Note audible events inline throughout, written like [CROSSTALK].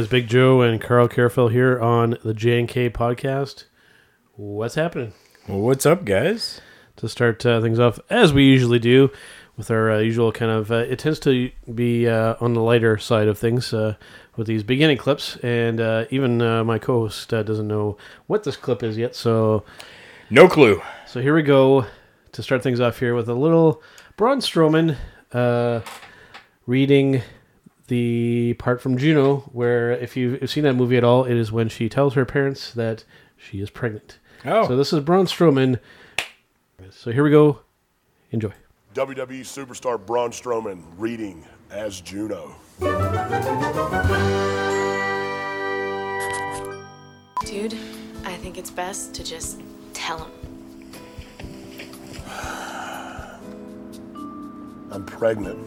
Guys. Big Joe and Carl Careful here on the J and K podcast. What's happening? Well, what's up, guys? To start uh, things off, as we usually do, with our uh, usual kind of, uh, it tends to be uh, on the lighter side of things uh, with these beginning clips, and uh, even uh, my co-host uh, doesn't know what this clip is yet. So, No clue. so here we go to start things off here with a little Braun Strowman uh, reading the part from Juno, where if you've seen that movie at all, it is when she tells her parents that she is pregnant. Oh, So this is Braun Strowman. So here we go. Enjoy. WWE superstar Braun Strowman reading as Juno. Dude, I think it's best to just tell him. I'm pregnant.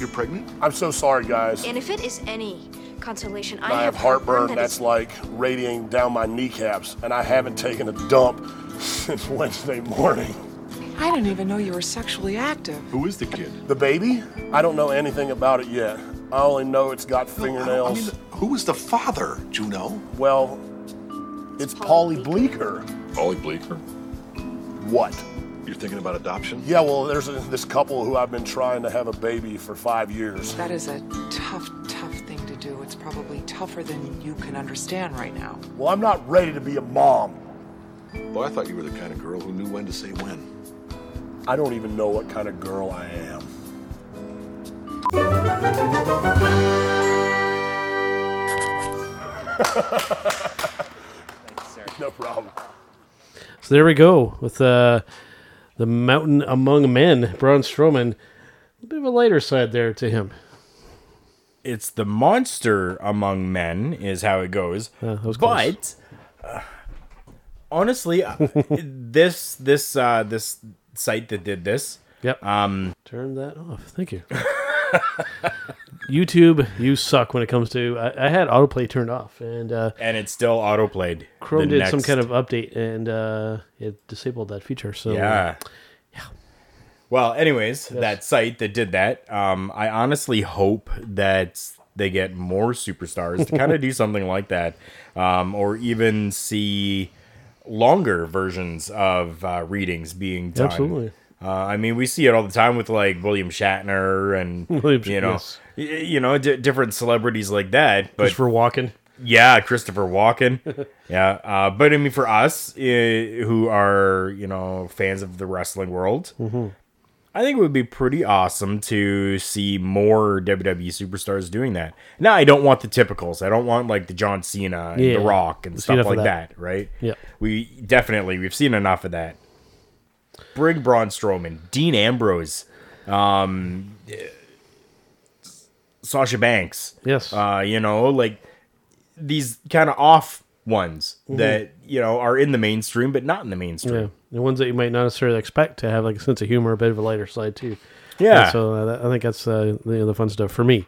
You're pregnant? I'm so sorry, guys. And if it is any consolation, I, I have heartburn heartburn that that's is- like radiating down my kneecaps, and I haven't taken a dump since [LAUGHS] Wednesday morning. I didn't even know you were sexually active. Who is the kid? The baby? I don't know anything about it yet. I only know it's got No, I fingernails. I mean, who is the father, Juno? well, it's Paulie Bleeker. Ollie Bleeker. What? You're thinking about adoption? Yeah, well, there's a, this couple who I've been trying to have a baby for five years. That is a tough, tough thing to do. It's probably tougher than you can understand right now. Well, I'm not ready to be a mom. Well, I thought you were the kind of girl who knew when to say when. I don't even know what kind of girl I am. [LAUGHS] [LAUGHS] no problem. So there we go with uh, the mountain among men, Braun Strowman. A bit of a lighter side there to him. it's the monster among men, is how it goes. Uh, that was close. but uh, honestly, uh, [LAUGHS] this this uh, this site that did this, Yep. um, Turn that off. Thank you. [LAUGHS] YouTube, you suck when it comes to. I, I had autoplay turned off, and uh, and it's still autoplayed. Chrome did some kind of update, and uh, it disabled that feature. So Yeah. yeah. Well, anyways, that site that did that, um, I honestly hope that they get more superstars to kind of [LAUGHS] do something like that, um, or even see longer versions of uh, readings being done. Absolutely. Uh, I mean, we see it all the time with like William Shatner and [LAUGHS] William you know, yes. y- you know, d- different celebrities like that. But Christopher Walken. yeah, Christopher Walken. [LAUGHS] yeah, uh, but I mean, for us uh, who are you know fans of the wrestling world, Mm-hmm. I think it would be pretty awesome to see more WWE superstars doing that. Now, I don't want the typicals. I don't want like the John Cena, and Yeah. The Rock, and stuff like that. that. Right? Yeah. We definitely we've seen enough of that. Bring Braun Strowman, Dean Ambrose, um, Sasha Banks. Yes. Uh, you know, like these kind of off ones Mm-hmm. that you know are in the mainstream but not in the mainstream. yeah, the ones that you might not necessarily expect to have like a sense of humor, a bit of a lighter side too. Yeah. And so uh, that, I think that's uh, the the fun stuff for me,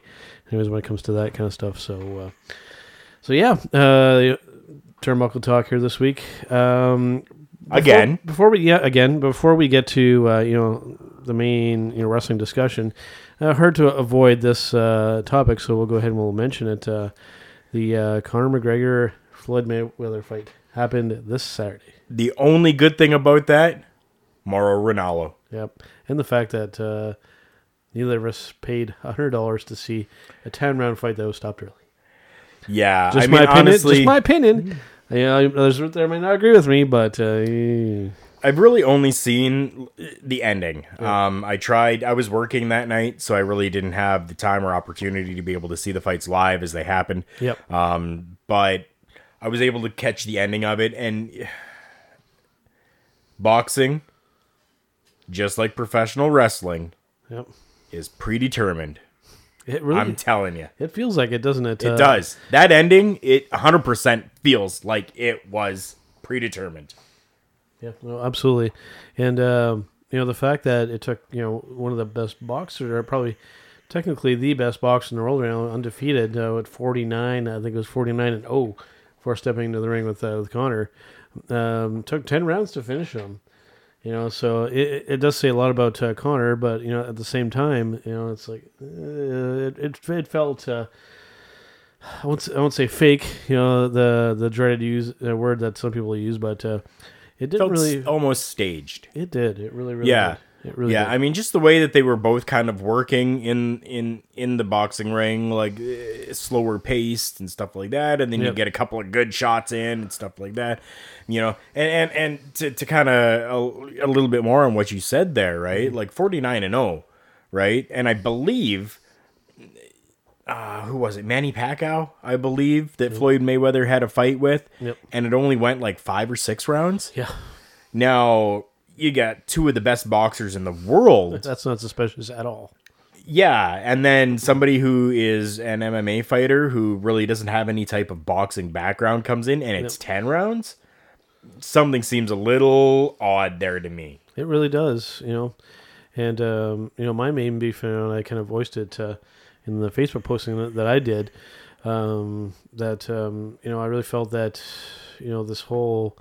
anyways, when it comes to that kind of stuff. So, uh, so yeah, uh, turnbuckle talk here this week. Um, before- Again. before we yeah again before we get to uh, you know the main you know wrestling discussion, uh, hard to avoid this uh, topic, so we'll go ahead and we'll mention it. Uh, the uh, Conor McGregor Floyd Mayweather fight happened this Saturday. The only good thing about that, Mauro Ranallo. Yep, and the fact that uh, neither of us paid hundred dollars to see a ten round fight that was stopped early. Yeah, Just I mean my opinion. honestly, just my opinion. Yeah, others there may not agree with me, but uh, I've really only seen the ending. Um, I tried. I was working that night, so I really didn't have the time or opportunity to be able to see the fights live as they happened. Yep. Um, but I was able to catch the ending of it, and boxing, just like professional wrestling, yep. is predetermined. It really I'm telling you. it feels like it, doesn't it? It Uh, does. That ending, it 100% feels like it was predetermined. Yeah, no, absolutely. And um, you know the fact that it took you know one of the best boxers, or probably technically the best boxer in the world right now, undefeated uh, at 49. I think it was 49 and 0 before stepping into the ring with uh, with Conor. Um, took 10 rounds to finish him. You know, so it, it does say a lot about uh, Conor, but you know at the same time, you know it's like uh, it, it felt uh, I won't I won't say fake. You know the the dreaded use uh, word that some people use, but uh, it didn't Felt really. almost staged. It did. It really really. Yeah. Did. It really. yeah, did. I mean, just the way that they were both kind of working in in in the boxing ring, like eh, slower paced and stuff like that, and then you get a couple of good shots in and stuff like that, you know. And and and to to kind of a, a little bit more on what you said there, right? Mm-hmm. Like forty nine and zero, right? And I believe. Uh, who was it? Manny Pacquiao, I believe, that Floyd Mayweather had a fight with, Yep. and it only went like five or six rounds. yeah, Now you got two of the best boxers in the world. that's not suspicious at all. Yeah, and then somebody who is an MMA fighter who really doesn't have any type of boxing background comes in and it's 10 rounds. Something seems a little odd there to me. It really does, you know. And um, you know, my main beef, and I kind of voiced it uh, in the Facebook posting that, that I did. Um, that um, you know, I really felt that you know this whole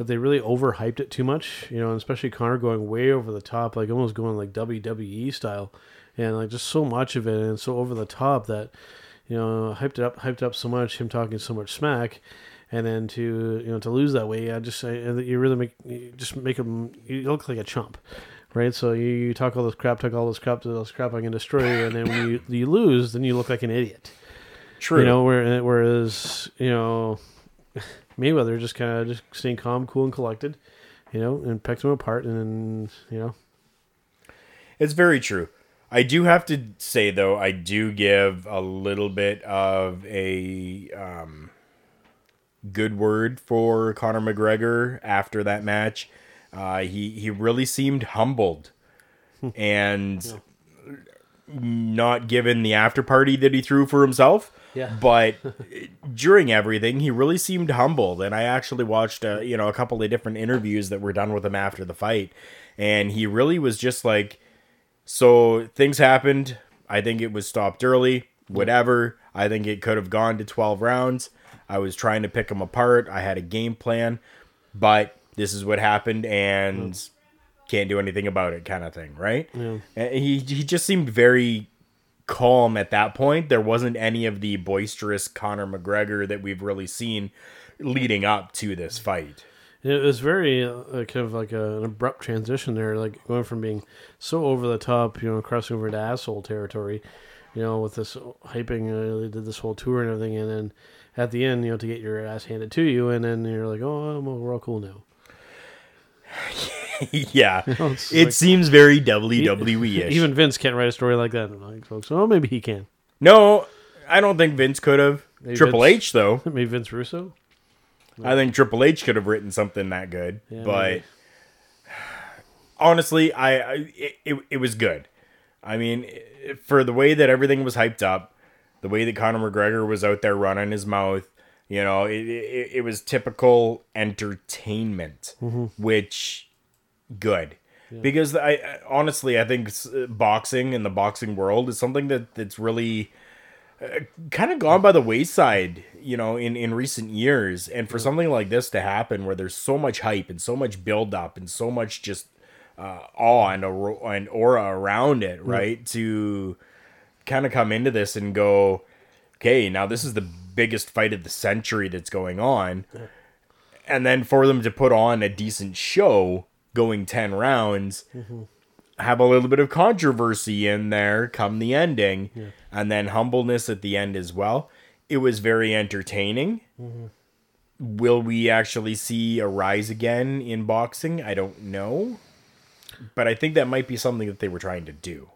that they really overhyped it too much. You know, and especially Conor going way over the top, like almost going like WWE style, and like just so much of it and so over the top that you know hyped it up, hyped up so much, him talking so much smack. And then to you know to lose that way, I just I, you really make you just make him you look like a chump, right? So you, you talk all this crap, talk all this crap, all this crap, I can destroy you, and then when you you lose, then you look like an idiot. True. You know, whereas you know Mayweather just kind of just staying calm, cool, and collected, you know, and picked him apart, and then you know, It's very true. I do have to say though, I do give a little bit of a um, good word for Conor McGregor after that match. Uh, he he really seemed humbled [LAUGHS] and not given the after party that he threw for himself. Yeah. [LAUGHS] But during everything, he really seemed humbled, and I actually watched uh, you know a couple of different interviews that were done with him after the fight, and he really was just like, so things happened. I think it was stopped early. Whatever. I think it could have gone to twelve rounds. I was trying to pick them apart. I had a game plan, but this is what happened, and can't do anything about it, kind of thing, right? And he he just seemed very calm at that point. There wasn't any of the boisterous Conor McGregor that we've really seen leading up to this fight. it was very uh, kind of like a, an abrupt transition there, like going from being so over the top, you know, crossing over to asshole territory, you know, with this hyping, uh, they did this whole tour and everything, and then at the end, you know, to get your ass handed to you, and then you're like, oh, well, we're all cool now. [LAUGHS] yeah, [LAUGHS] it's it like- seems very WWE ish. Even Vince can't write a story like that. Like, folks, oh, maybe he can. no, I don't think Vince could have. Maybe Triple Vince- H though, [LAUGHS] Maybe Vince Russo. I think Triple H could have written something that good. Yeah, but maybe. [SIGHS] honestly, I, I it, it, it was good. I mean, for the way that everything was hyped up, the way that Conor McGregor was out there running his mouth, you know, it it, it was typical entertainment, which good. Because I honestly, I think boxing and the boxing world is something that that's really kind of gone by the wayside, you know, in in recent years. And for something like this to happen, where there's so much hype and so much build up and so much just uh, awe and a and aura around it, right? To kind of come into this and go, okay, now this is the biggest fight of the century that's going on, and then for them to put on a decent show, going ten rounds have a little bit of controversy in there come the ending and then humbleness at the end as well it was very entertaining. Will we actually see a rise again in boxing? I don't know. But i think that might be something that they were trying to do.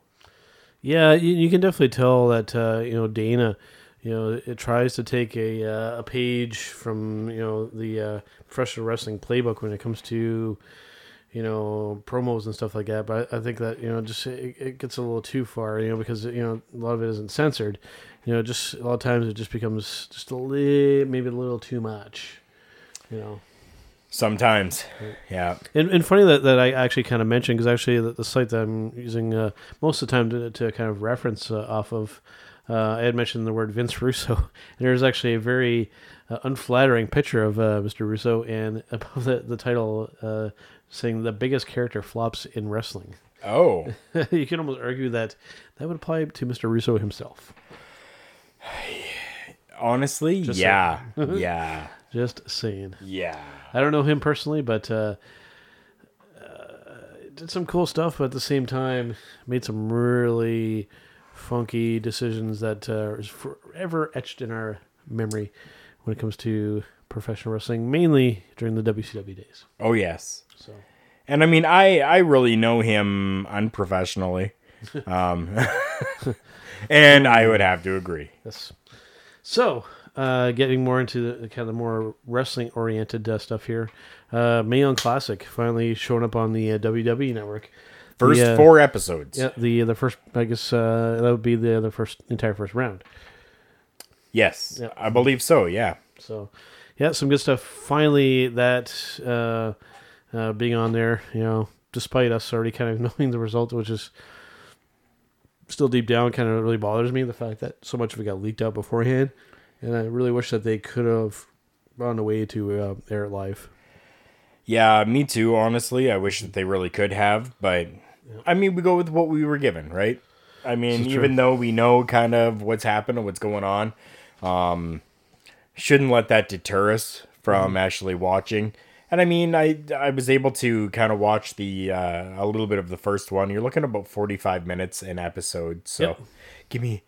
Yeah, you, you can definitely tell that uh, you know Dana, you know, it tries to take a uh, a page from you know the uh, professional wrestling playbook when it comes to you know promos and stuff like that. But I, I think that you know just it, it gets a little too far, you know, because you know a lot of it isn't censored. You know, just a lot of times it just becomes just a little, maybe a little too much. You know. sometimes yeah And, and funny that, that I actually kind of mentioned because actually the, the site that I'm using uh, most of the time to, to kind of reference uh, off of, uh, I had mentioned the word Vince [LAUGHS] Russo, and there's actually a very uh, unflattering picture of uh, Mr. Russo, and [LAUGHS] above the, the title uh, saying the biggest character flops in wrestling. oh [LAUGHS] you can almost argue that that would apply to Mr. Russo himself. [SIGHS] Honestly, Just yeah, yeah, Just saying. yeah. I don't know him personally, but uh, uh, did some cool stuff. But at the same time, made some really funky decisions that uh, is forever etched in our memory when it comes to professional wrestling, mainly during the WCW days. Oh yes. So And I mean, I I really know him unprofessionally, [LAUGHS] um, [LAUGHS] and I would have to agree. yes. So uh, getting more into the kind of the more wrestling oriented uh, stuff here. Uh, Mae Young Classic finally showing up on the uh, WWE network. First The, uh, four episodes. Yeah, the the first I guess uh, that would be the the first entire first round. Yes, Yeah. I believe so. Yeah. So, yeah, some good stuff. Finally, that uh, uh, being on there, you know, despite us already kind of [LAUGHS] knowing the result, which is still deep down kind of really bothers me, the fact that so much of it got leaked out beforehand. And I really wish that they could have found a way to uh, air it live. Yeah, me too. Honestly, I wish that they really could have, but I mean, we go with what we were given, right? I mean, even true. though we know kind of what's happened and what's going on, um, shouldn't let that deter us from Mm-hmm. actually watching. And I mean, I I was able to kind of watch the uh, a little bit of the first one. You're looking at about 45 minutes an episode, so Yep. give me.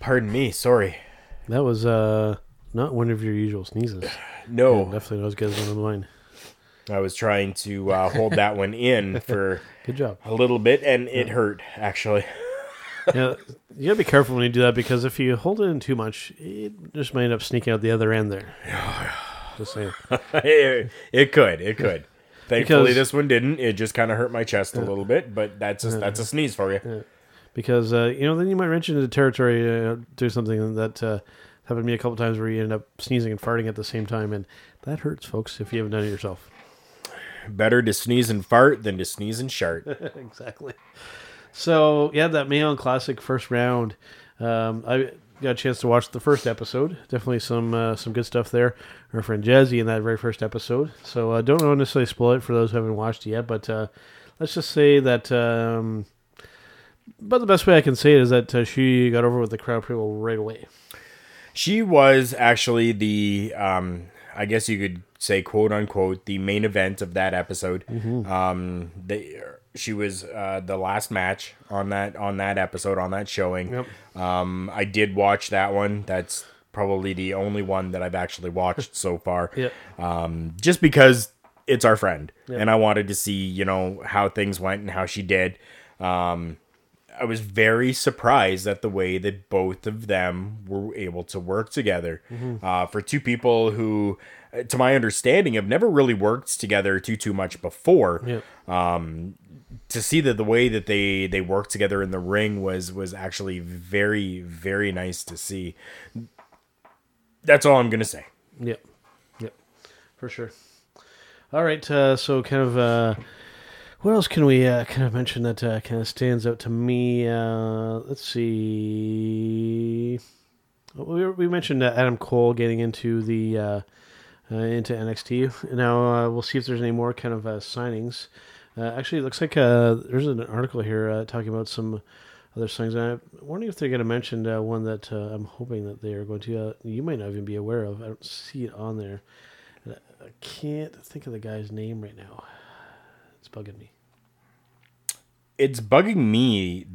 Pardon me, sorry. That was uh, not one of your usual sneezes. No, Definitely not as good as one of mine. I was trying to uh, hold that one in [LAUGHS] for Good job. a little bit, and it hurt actually. [LAUGHS] yeah, you gotta be careful when you do that because if you hold it in too much, it just might end up sneaking out the other end there. [SIGHS] Just saying. it, [LAUGHS] it could, it could. Thankfully, Because- this one didn't. It just kind of hurt my chest a little bit, but that's a, that's a sneeze for you. because uh, you know then you might wrench into the territory uh, do something that uh, happened to me a couple times where you end up sneezing and farting at the same time and that hurts folks if you haven't done it yourself Better to sneeze and fart than to sneeze and shart. [LAUGHS] exactly. So yeah that Mae Young classic first round. Um, i got a chance to watch the first episode. Definitely some uh, some good stuff there. Our friend jazzy in that very first episode. So uh, don't want to necessarily spoil it for those who haven't watched it yet but uh, let's just say that um, but the best way I can say it is that uh, she got over with the crowd pretty well right away. She was actually the, um, I guess you could say, quote unquote, the main event of that episode. Um, they, she was uh, the last match on that on that episode on that showing. Yep. Um, I did watch that one. That's probably the only one that I've actually watched so [LAUGHS] far. Yep. Um, just because it's our friend, Yep. and I wanted to see you know how things went and how she did. Um, I was very surprised at the way that both of them were able to work together. Uh, for two people who, uh, to my understanding, have never really worked together too too much before. Yep. To see that the way that they they worked together in the ring was was actually very very nice to see. That's all I'm gonna say. Yep. Yep. For sure. All right. Uh, so, kind of, uh, what else can we uh, kind of mention that uh, kind of stands out to me? Uh, let's see. We, we mentioned uh, Adam Cole getting into the uh, uh, into NXT. Now we'll see if there's any more kind of signings. Actually, it looks like there's an article here talking about some other signings. I'm wondering if they're going to mention one that I'm hoping that they are going to. You might not even be aware of. I don't see it on there. I can't think of the guy's name right now. It's bugging me. It's bugging me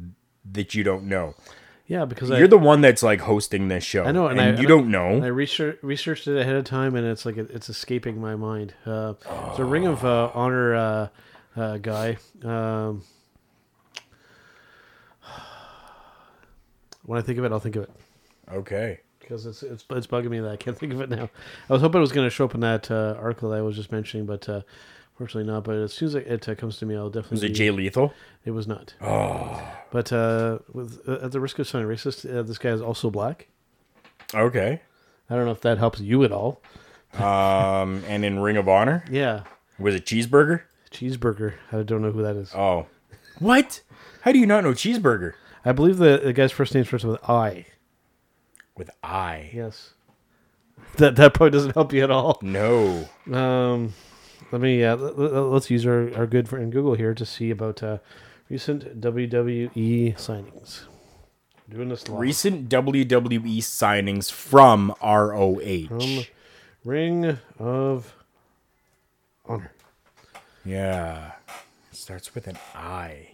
that you don't know. Yeah, because You're I, the one that's like hosting this show. I know, and, and, I, you and don't know. I research, researched it ahead of time, and it's like it, it's escaping my mind. Uh, It's a Ring of uh, Honor uh, uh, guy. Um, [SIGHS] when I think of it, I'll think of it okay. because it's, it's it's bugging me that I can't [LAUGHS] think of it now. I was hoping it was going to show up in that uh, article that I was just mentioning, but uh, fortunately not. But as soon as it, uh, comes to me, I'll definitely. Was it be- Jay Lethal? It was not. Oh. But uh, with uh, at the risk of sounding racist, uh, this guy is also black. Okay. I don't know if that helps you at all. Um, [LAUGHS] and in Ring of Honor, Yeah, was it Cheeseburger? cheeseburger. I don't know who that is. Oh, what? How do you not know Cheeseburger? I believe the, the guy's first name starts with I. With I. Yes. That that probably doesn't help you at all. No. Um, let me uh, let's use our, our good friend Google here to see about uh, recent WWE signings. Doing this live. recent WWE signings from ROH. From Ring of Honor. yeah. Starts with an I.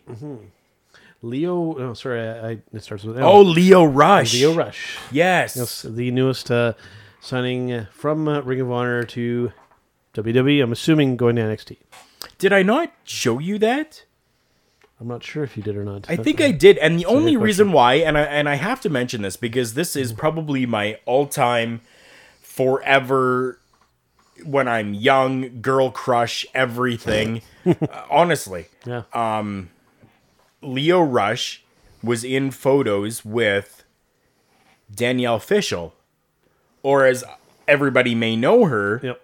Lio. Oh, sorry. I, I it starts with L. Oh, Lio Rush. Lio Rush. Yes. That's the newest uh, signing from uh, Ring of Honor to WWE. I'm assuming going to NXT. Did I not show you that? I'm not sure if you did or not. I think I did, and the only reason why, and I and I have to mention this because this is probably my all-time, forever, when I'm young, girl crush, everything. [LAUGHS] Uh, honestly, Yeah. Lio Rush was in photos with Danielle Fishel, or as everybody may know her, yep.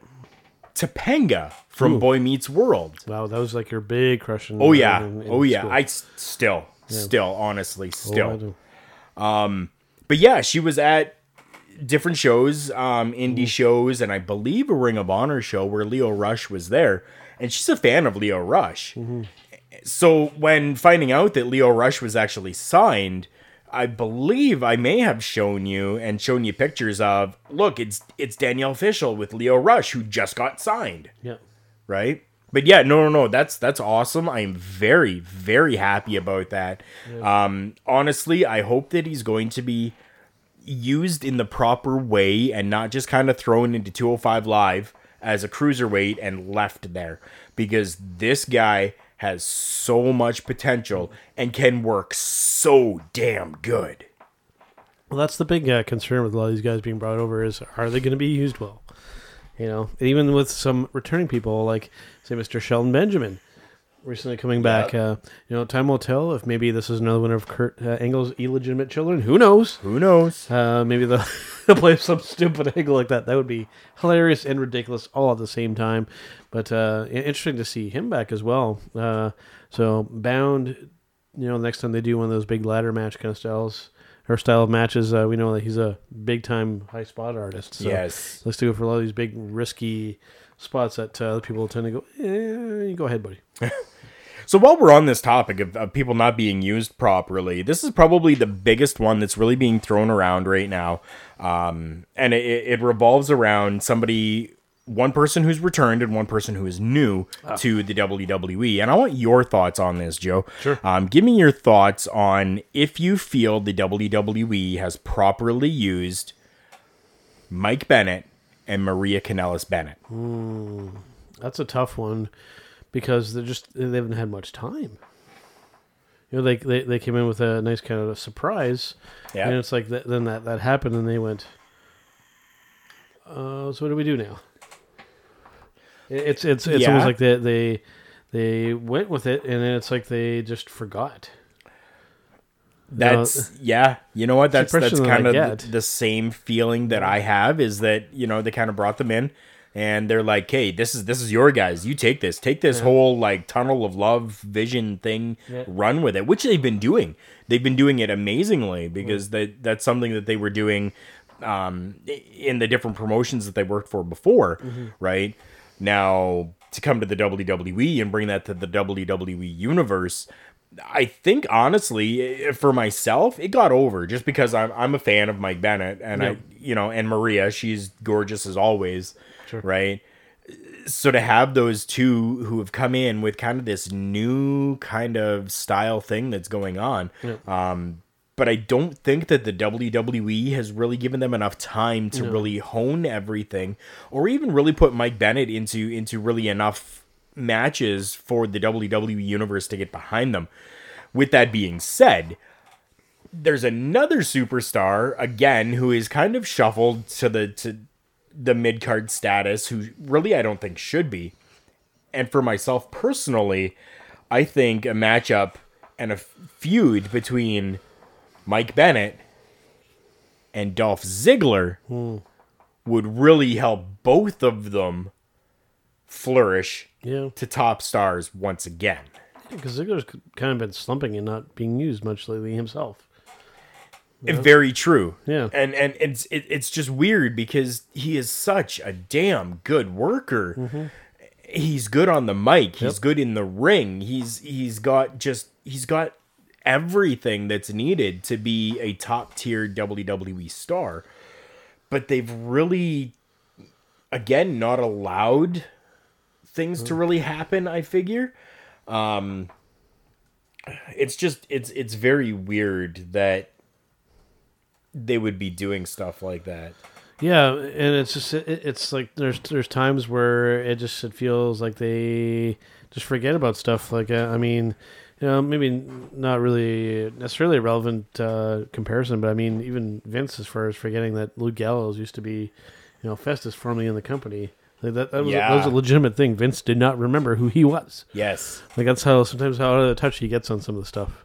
Topanga from Boy Meets World. Wow, that was like your big crush. In, Oh yeah, in- in oh yeah. school. I still, still, honestly, Oh, still. I do. but yeah, she was at different shows, um, indie Mm. shows, and I believe a Ring of Honor show where Lio Rush was there, and she's a fan of Lio Rush. Mm-hmm. So when finding out that Lio Rush was actually signed, I believe I may have shown you and shown you pictures of look, it's it's Danielle Fishel with Lio Rush who just got signed Yeah. right? But yeah, no, no, no. That's that's awesome. I'm very, very happy about that. Um, honestly, I hope that he's going to be used in the proper way and not just kind of thrown into 205 live as a cruiserweight and left there because this guy has so much potential and can work so damn good. Well, that's the big uh, concern with a lot of these guys being brought over is are they going to be used well? You know, and even with some returning people like say Mr. Shelton Benjamin recently coming back. Uh, you know, time will tell if maybe this is another one of Kurt uh, Angle's illegitimate children. Who knows? Who knows? Uh, maybe they'll, [LAUGHS] they'll play some stupid [LAUGHS] angle like that. That would be hilarious and ridiculous all at the same time. But uh, interesting to see him back as well. Uh, so bound, you know, next time they do one of those big ladder match kind of styles or style of matches, uh, we know that he's a big time high spot artist. So Yes. let's do it for a lot of these big risky spots that uh, other people tend to go. Eh, you go ahead, buddy. [LAUGHS] So while we're on this topic of, of people not being used properly, this is probably the biggest one that's really being thrown around right now, um, and it, it revolves around somebody, one person who's returned and one person who is new to the WWE. And I want your thoughts on this, Joe. Sure. Um, give me your thoughts on if you feel the WWE has properly used Mike Bennett and Maria Kanellis Bennett. That's a tough one because they just they haven't had much time. You know, they they, they came in with a nice kind of a surprise, Yeah. and it's like th- then that that happened, and they went. Uh, so what do we do now? It- It's it's it's Yeah. almost like they they they went with it, and then it's like they just forgot. That's yeah. You know what? That's that's kind of the, the same feeling that I have is that you know they kind of brought them in and they're like, "Hey, this is this is your guys. You take this. Take this whole like tunnel of love vision thing. Yeah. Run with it." Which they've been doing. They've been doing it amazingly because that that's something that they were doing um, in the different promotions that they worked for before, right? Now to come to the WWE and bring that to the WWE universe, I think honestly, eh, for myself, it got over just because I'm I'm a fan of Mike Bennett and I you know and Maria, she's gorgeous as always, right? So to have those two who have come in with kind of this new kind of style thing that's going on, um, but I don't think that the WWE has really given them enough time to really hone everything, or even really put Mike Bennett into into really enough matches for the WWE universe to get behind them. With that being said, there's another superstar again who is kind of shuffled to the to the mid card status, who really I don't think should be. And for myself personally, I think a matchup and a feud between Mike Bennett and Dolph Ziggler would really help both of them flourish Yeah, to top stars once again. because Ziggler's kind of been slumping and not being used much lately himself. Very true. Yeah. and and it's it, it's just weird because he is such a damn good worker. Mm-hmm. He's good on the mic. He's good in the ring. He's he's got just he's got everything that's needed to be a top tier WWE star. But they've really, again, not allowed things to really happen. I figure. Um, it's just it's it's very weird that they would be doing stuff like that. Yeah, and it's just it, it's like there's there's times where it just it feels like they just forget about stuff. Like uh, I mean, you know, maybe not really necessarily a relevant uh, comparison, but I mean, even Vince, as far as forgetting that Luke Gallows used to be, you know, Festus formerly in the company. Like that, that, was, a, that was a legitimate thing. Vince did not remember who he was. Yes, Like that's how sometimes how out of touch he gets on some of the stuff.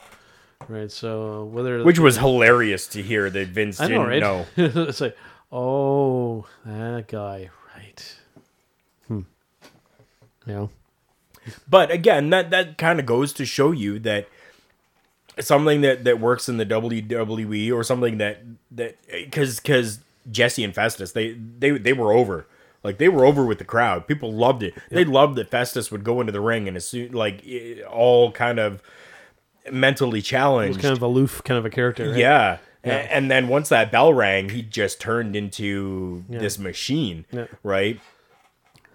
Right. So whether which was hilarious to hear that Vince I didn't know, right? know. [LAUGHS] it's like, oh, that guy, right? Hmm. You know, But again, that that kind of goes to show you that something that that works in the WWE or something that that because because Jesse and Festus they they they were over. Like they were over with the crowd. People loved it. They loved that Festus would go into the ring and assume like all kind of mentally it was challenged. kind of aloof, kind of a character. Right? Yeah. A- And then once that bell rang, he just turned into this machine, Yeah. right?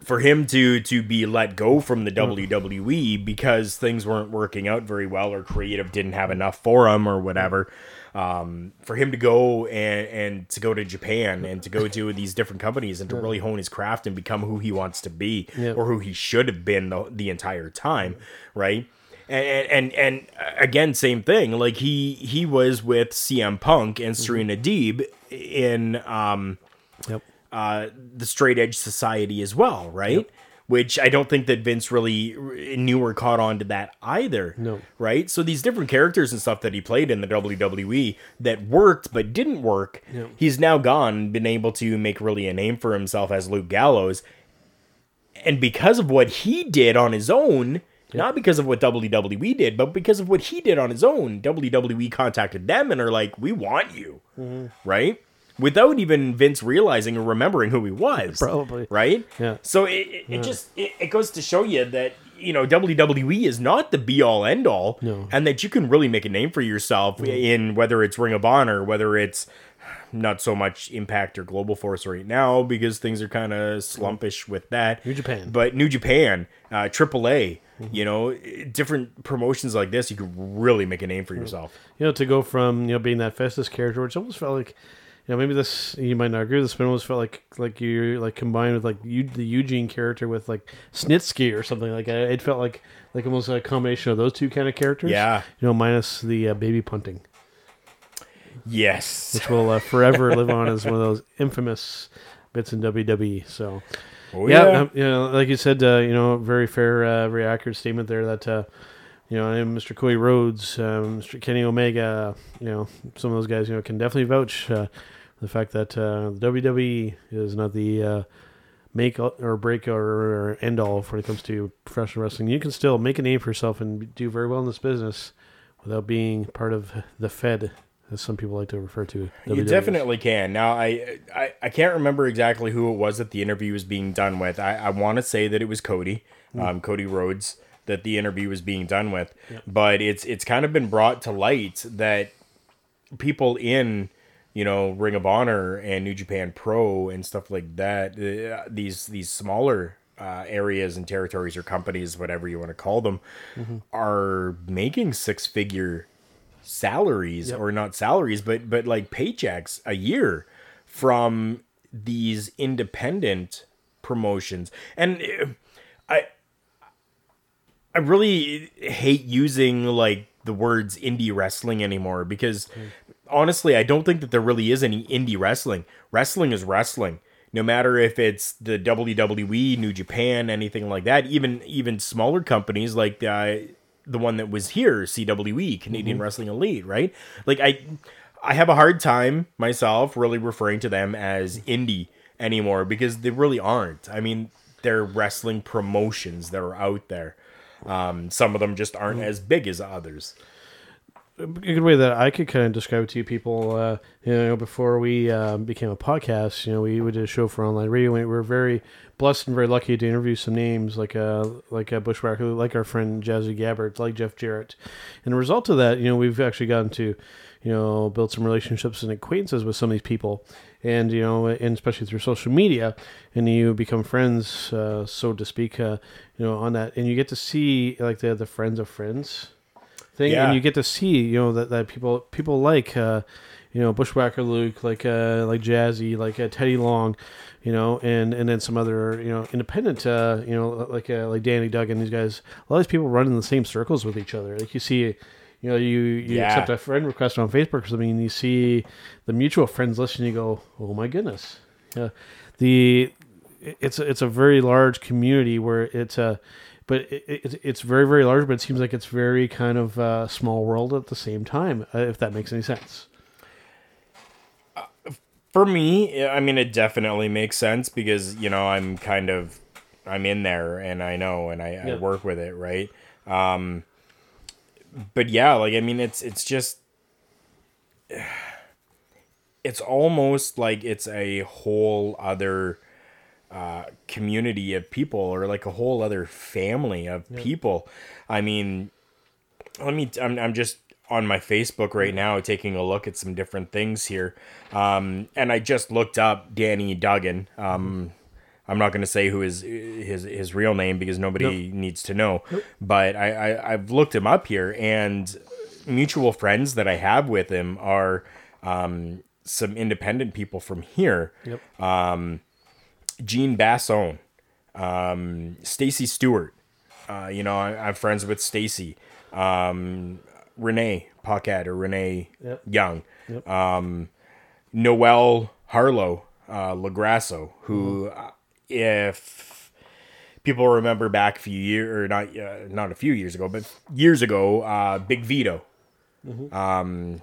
For him to to be let go from the WWE because things weren't working out very well or creative didn't have enough for him or whatever. Um, for him to go and, and to go to Japan and to go to these different companies and to really hone his craft and become who he wants to be Yeah. or who he should have been the, the entire time, right? and and and again same thing like he he was with CM Punk and Serena Deeb in um Yep. Uh the straight edge society as well right? Which I don't think that Vince really knew or caught on to that either No. right? So these different characters and stuff that he played in the WWE that worked but didn't work he's now gone been able to make really a name for himself as Luke Gallows. And because of what he did on his own, not because of what WWE did, but because of what he did on his own, WWE contacted them and are like, "We want you," right? Without even Vince realizing or remembering who he was, Probably. right? Yeah. So it, it, it just it, it goes to show you that you know WWE is not the be all end all, No. And that you can really make a name for yourself in whether it's Ring of Honor, whether it's not so much Impact or Global Force right now because things are kind of slumpish with that. New Japan. but New Japan, uh, AAA, you know, different promotions like this, you could really make a name for yourself. You know, to go from you know being that Festus character, which almost felt like, you know, maybe this you might not agree with this, but it almost felt like like you like combined with like you, the Eugene character with like Snitsky or something like that. It felt like like almost a combination of those two kind of characters. Yeah. You know, minus the uh, baby punting, Yes. which will uh, forever live on as one of those infamous bits in WWE. So. Oh, yeah, yeah. um, you know, like you said, uh, you know, very fair, uh, very accurate statement there. That uh, you know, Mr. Cody Rhodes, um, Mr. Kenny Omega, you know, some of those guys, you know, can definitely vouch uh, the fact that uh, WWE is not the uh, make or break or, or end all when it comes to professional wrestling. You can still make a name for yourself and do very well in this business without being part of the Fed, as some people like to refer to. You definitely can. Now, I, I I can't remember exactly who it was that the interview was being done with. I, I want to say that it was Cody, um, Cody Rhodes, that the interview was being done with. But it's it's kind of been brought to light that people in you know Ring of Honor and New Japan Pro and stuff like that, uh, these these smaller uh, areas and territories or companies, whatever you want to call them, are making six figure salaries or not salaries but but like paychecks a year from these independent promotions. And uh, i i really hate using like the words indie wrestling anymore because honestly i don't think that there really is any indie wrestling wrestling is wrestling no matter if it's the WWE, New Japan, anything like that, even even smaller companies like uh, the one that was here, CWE, Canadian Wrestling Elite, right? Like I I have a hard time myself really referring to them as indie anymore because they really aren't. I mean, they're wrestling promotions that are out there. Um, some of them just aren't as big as others. A good way that I could kind of describe it to you people, uh, you know, before we um, became a podcast, you know, we, we did a show for online radio. And we were very blessed and very lucky to interview some names like uh, like uh, Bushwhacker, like our friend Jazzy Gabert, like Jeff Jarrett. And the result of that, you know, we've actually gotten to, you know, build some relationships and acquaintances with some of these people. And, you know, and especially through social media, and you become friends, uh, so to speak, uh, you know, on that. And you get to see like the, the friends of friends thing, Yeah. and you get to see you know that, that people people like uh, you know Bushwhacker Luke, like uh, like Jazzy, like uh, Teddy Long, you know, and and then some other you know independent uh, you know like uh, like Danny Duggan. These guys, a lot of these people run in the same circles with each other. Like you see. You know, you, you Yeah. accept a friend request on Facebook or something, and you see the mutual friends list, and you go, "Oh my goodness!" Yeah, the it's it's a very large community where it's a but it, it, it's very very large but it seems like it's very kind of uh, small world at the same time uh, if that makes any sense for me, I mean, it definitely makes sense because you know I'm kind of I'm in there and I know and I, I work with it, right? Um, but yeah, like I mean, it's it's just [SIGHS] it's almost like it's a whole other uh, community of people or like a whole other family of people. I mean, let me I'm, I'm just on my facebook right now taking a look at some different things here. Um, and i just looked up danny duggan. Um, i'm not going to say who is his his real name because nobody needs to know but I, I i've looked him up here and mutual friends that i have with him are um, some independent people from here. Yep Gene Bassone, um, Stacy Stewart. Uh, you know, I, I'm friends with Stacy. Um, Renee Paquette or Renee Yep. Young. Yep. Um, Noel Harlow uh, LoGrasso, who, uh, if people remember back a few years, or not, uh, not a few years ago, but years ago, uh, Big Vito. Um,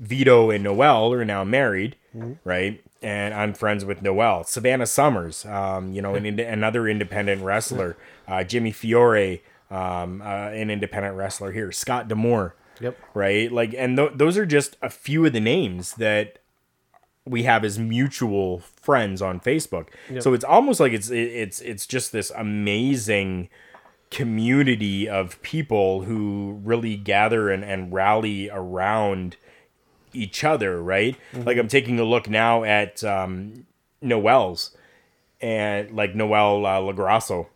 Vito and Noel are now married, right? And I'm friends with Noel. Savannah Summers, um, you know, an ind- another independent wrestler. Uh, Jimmy Fiore, um, uh, an independent wrestler here. Scott D'Amore, Yep. right? Like, and th- those are just a few of the names that we have as mutual friends on Facebook. So it's almost like it's it- it's it's just this amazing community of people who really gather and, and rally around each other, right? Like I'm taking a look now at um, Noel's and like Noel uh, LoGrasso,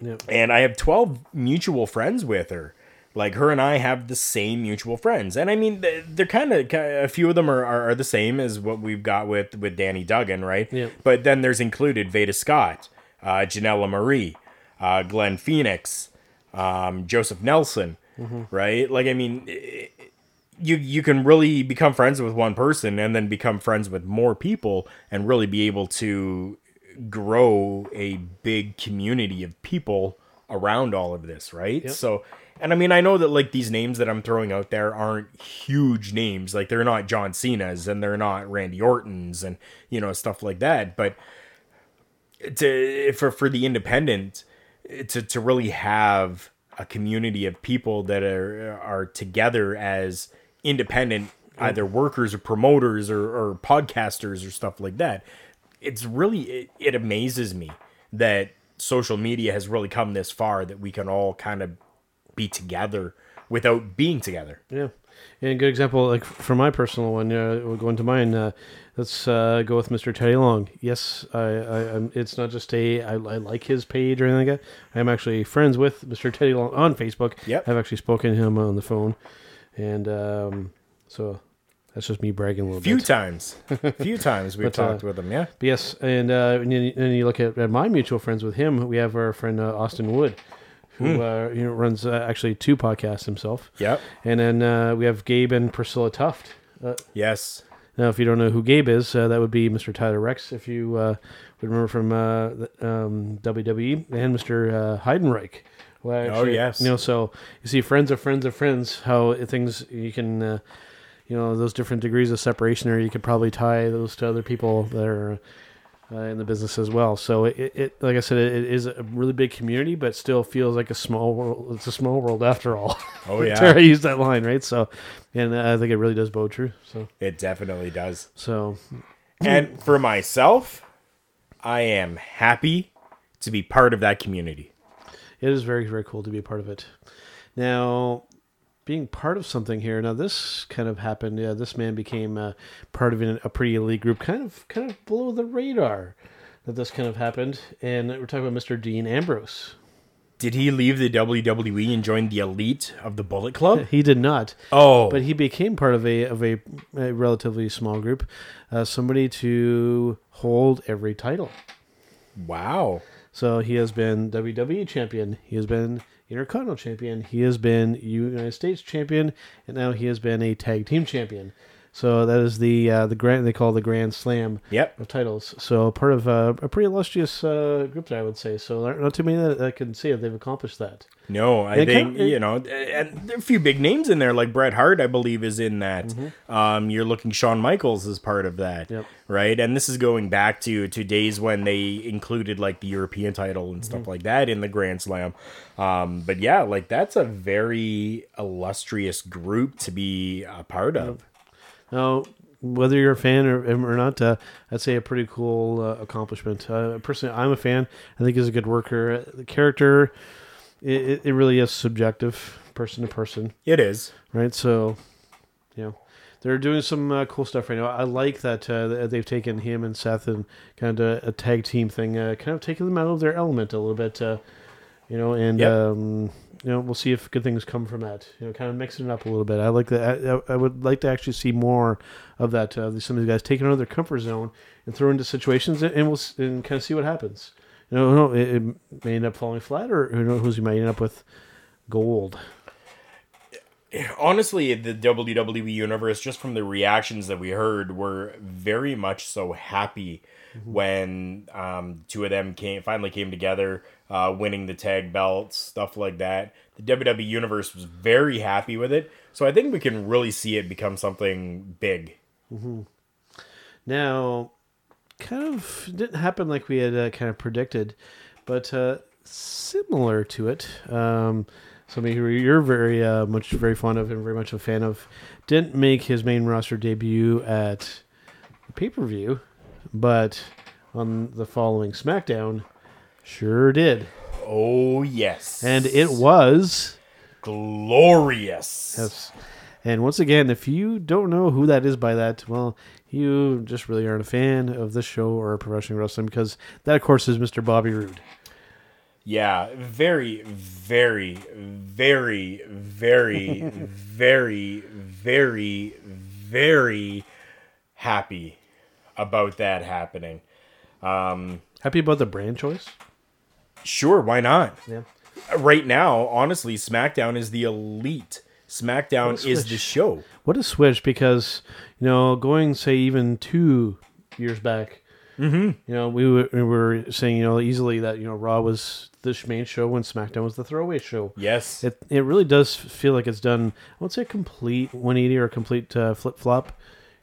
Yep. and I have 12 mutual friends with her. Like her and I have the same mutual friends, and I mean they're kind of a few of them are, are, are the same as what we've got with with Danny Duggan, right? Yeah. But then there's included Veda Scott, uh, Janella Marie, uh, Glenn Phoenix, um, Joseph Nelson, right? Like I mean, i- you you can really become friends with one person and then become friends with more people and really be able to grow a big community of people around all of this, right? So, and I mean, I know that like these names that I'm throwing out there aren't huge names, like they're not John Cena's and they're not Randy Orton's and you know stuff like that, but to for for the independent to to really have a community of people that are are together as independent either workers or promoters or, or podcasters or stuff like that it's really it, it amazes me that social media has really come this far that we can all kind of be together without being together Yeah, and a good example, like for my personal one, uh, we'll go into mine. Uh, let's uh, go with Mr. Teddy Long. Yes, I, I, I'm, it's not just a I, I like his page or anything like that. I'm actually friends with Mr. Teddy Long on Facebook. Yep. I've actually spoken to him on the phone, and um, so that's just me bragging a little bit. few bit. times [LAUGHS] few times we've But, uh, talked with them yeah yes, and uh, and then and you look at, at my mutual friends with him. We have our friend uh, Austin Wood, who uh, you know runs uh, actually two podcasts himself. Yep. And then uh, we have Gabe and Priscilla Tuft. Uh, yes now, if you don't know who Gabe is, uh, that would be Mr. Tyler Reks, if you uh, would remember from uh, um, WWE, and Mr. Uh, Heidenreich. Well, Oh, yes. You know, so you see, friends of friends of friends, how things you can, uh, you know, those different degrees of separation, or you could probably tie those to other people that are uh, in the business as well. So it, it, like I said, it, it is a really big community, but still feels like a small world. It's a small world after all. Oh, [LAUGHS] yeah. Tara used that line right. So, and I think it really does bow true. So, It definitely does. so And for myself, I am happy to be part of that community. It is very very cool to be a part of it. Now, being part of something here. Now, this kind of happened. Yeah, this man became uh, part of an, a pretty elite group, kind of kind of below the radar. That this kind of happened, and we're talking about Mr. Dean Ambrose. Did he leave the WWE and join the elite of the Bullet Club? He did not. Oh, but he became part of a of a, a relatively small group, uh, somebody to hold every title. wow. So he has been WWE champion, he has been Intercontinental champion, he has been United States champion, and now he has been a tag team champion. So that is the uh, the grand they call the Grand Slam Yep. of titles. So part of uh, a pretty illustrious uh, group, there, I would say. So not too many that I can see if they've accomplished that. No, I It think can- it- you know, and there are a few big names in there, like Bret Hart, I believe, is in that. Um, you're looking Shawn Michaels as part of that, Yep. right? And this is going back to to days when they included like the European title and stuff like that in the Grand Slam. Um, but yeah, like that's a very illustrious group to be a part of. Now, whether you're a fan or, or not, uh, I'd say a pretty cool uh, accomplishment. Uh, personally, I'm a fan. I think he's a good worker. The character, it, it- really is subjective, person to person, It is. right? So, you know, they're doing some uh, cool stuff right now. I like that uh, they've taken him and Seth and kind of a, tag team thing, uh, kind of taking them out of their element a little bit, uh, you know, and Yep. um, you know, we'll see if good things come from that. You know, kind of mixing it up a little bit. I like that. I, I would like to actually see more of that. Uh, some of these guys taking out of their comfort zone and throw into situations, and, and we'll and kind of see what happens. You know, knows, it, it may end up falling flat, or who knows, who's you might end up with gold. honestly the WWE universe just from the reactions that we heard were very much so happy when um, two of them came finally came together uh, winning the tag belts stuff like that. The WWE universe was very happy with it. So I think we can really see it become something big. Now, kind of didn't happen like we had uh, kind of predicted, but uh, similar to it. Um, somebody who you're very uh, much very fond of and very much a fan of didn't make his main roster debut at pay per view, but on the following SmackDown, sure did, oh yes and it was. glorious Yes. And once again, if you don't know who that is by that, well, you just really aren't a fan of this show or professional wrestling because that, of course, is Mr. Bobby Roode. Yeah, very, very, very, very, [LAUGHS] very, very, very happy about that happening. Um, Happy about the brand choice? Sure, why not? Yeah. Right now, honestly, SmackDown is the elite. SmackDown is the show. What a switch because, you know, going, say, even two years back, mm-hmm. you know, we were, we were saying, you know, easily that, you know, Raw was the main show when SmackDown was the throwaway show. Yes. It it really does feel like it's done. I would say a complete 180 or a complete uh, flip flop,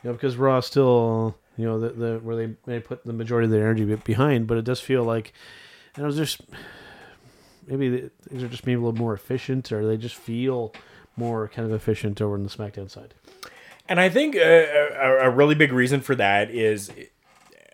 you know, because Raw still you know the, the where they they put the majority of their energy behind, but it does feel like and it was just maybe things are just maybe a little more efficient, or they just feel more kind of efficient over on the SmackDown side. And I think uh, a, a really big reason for that is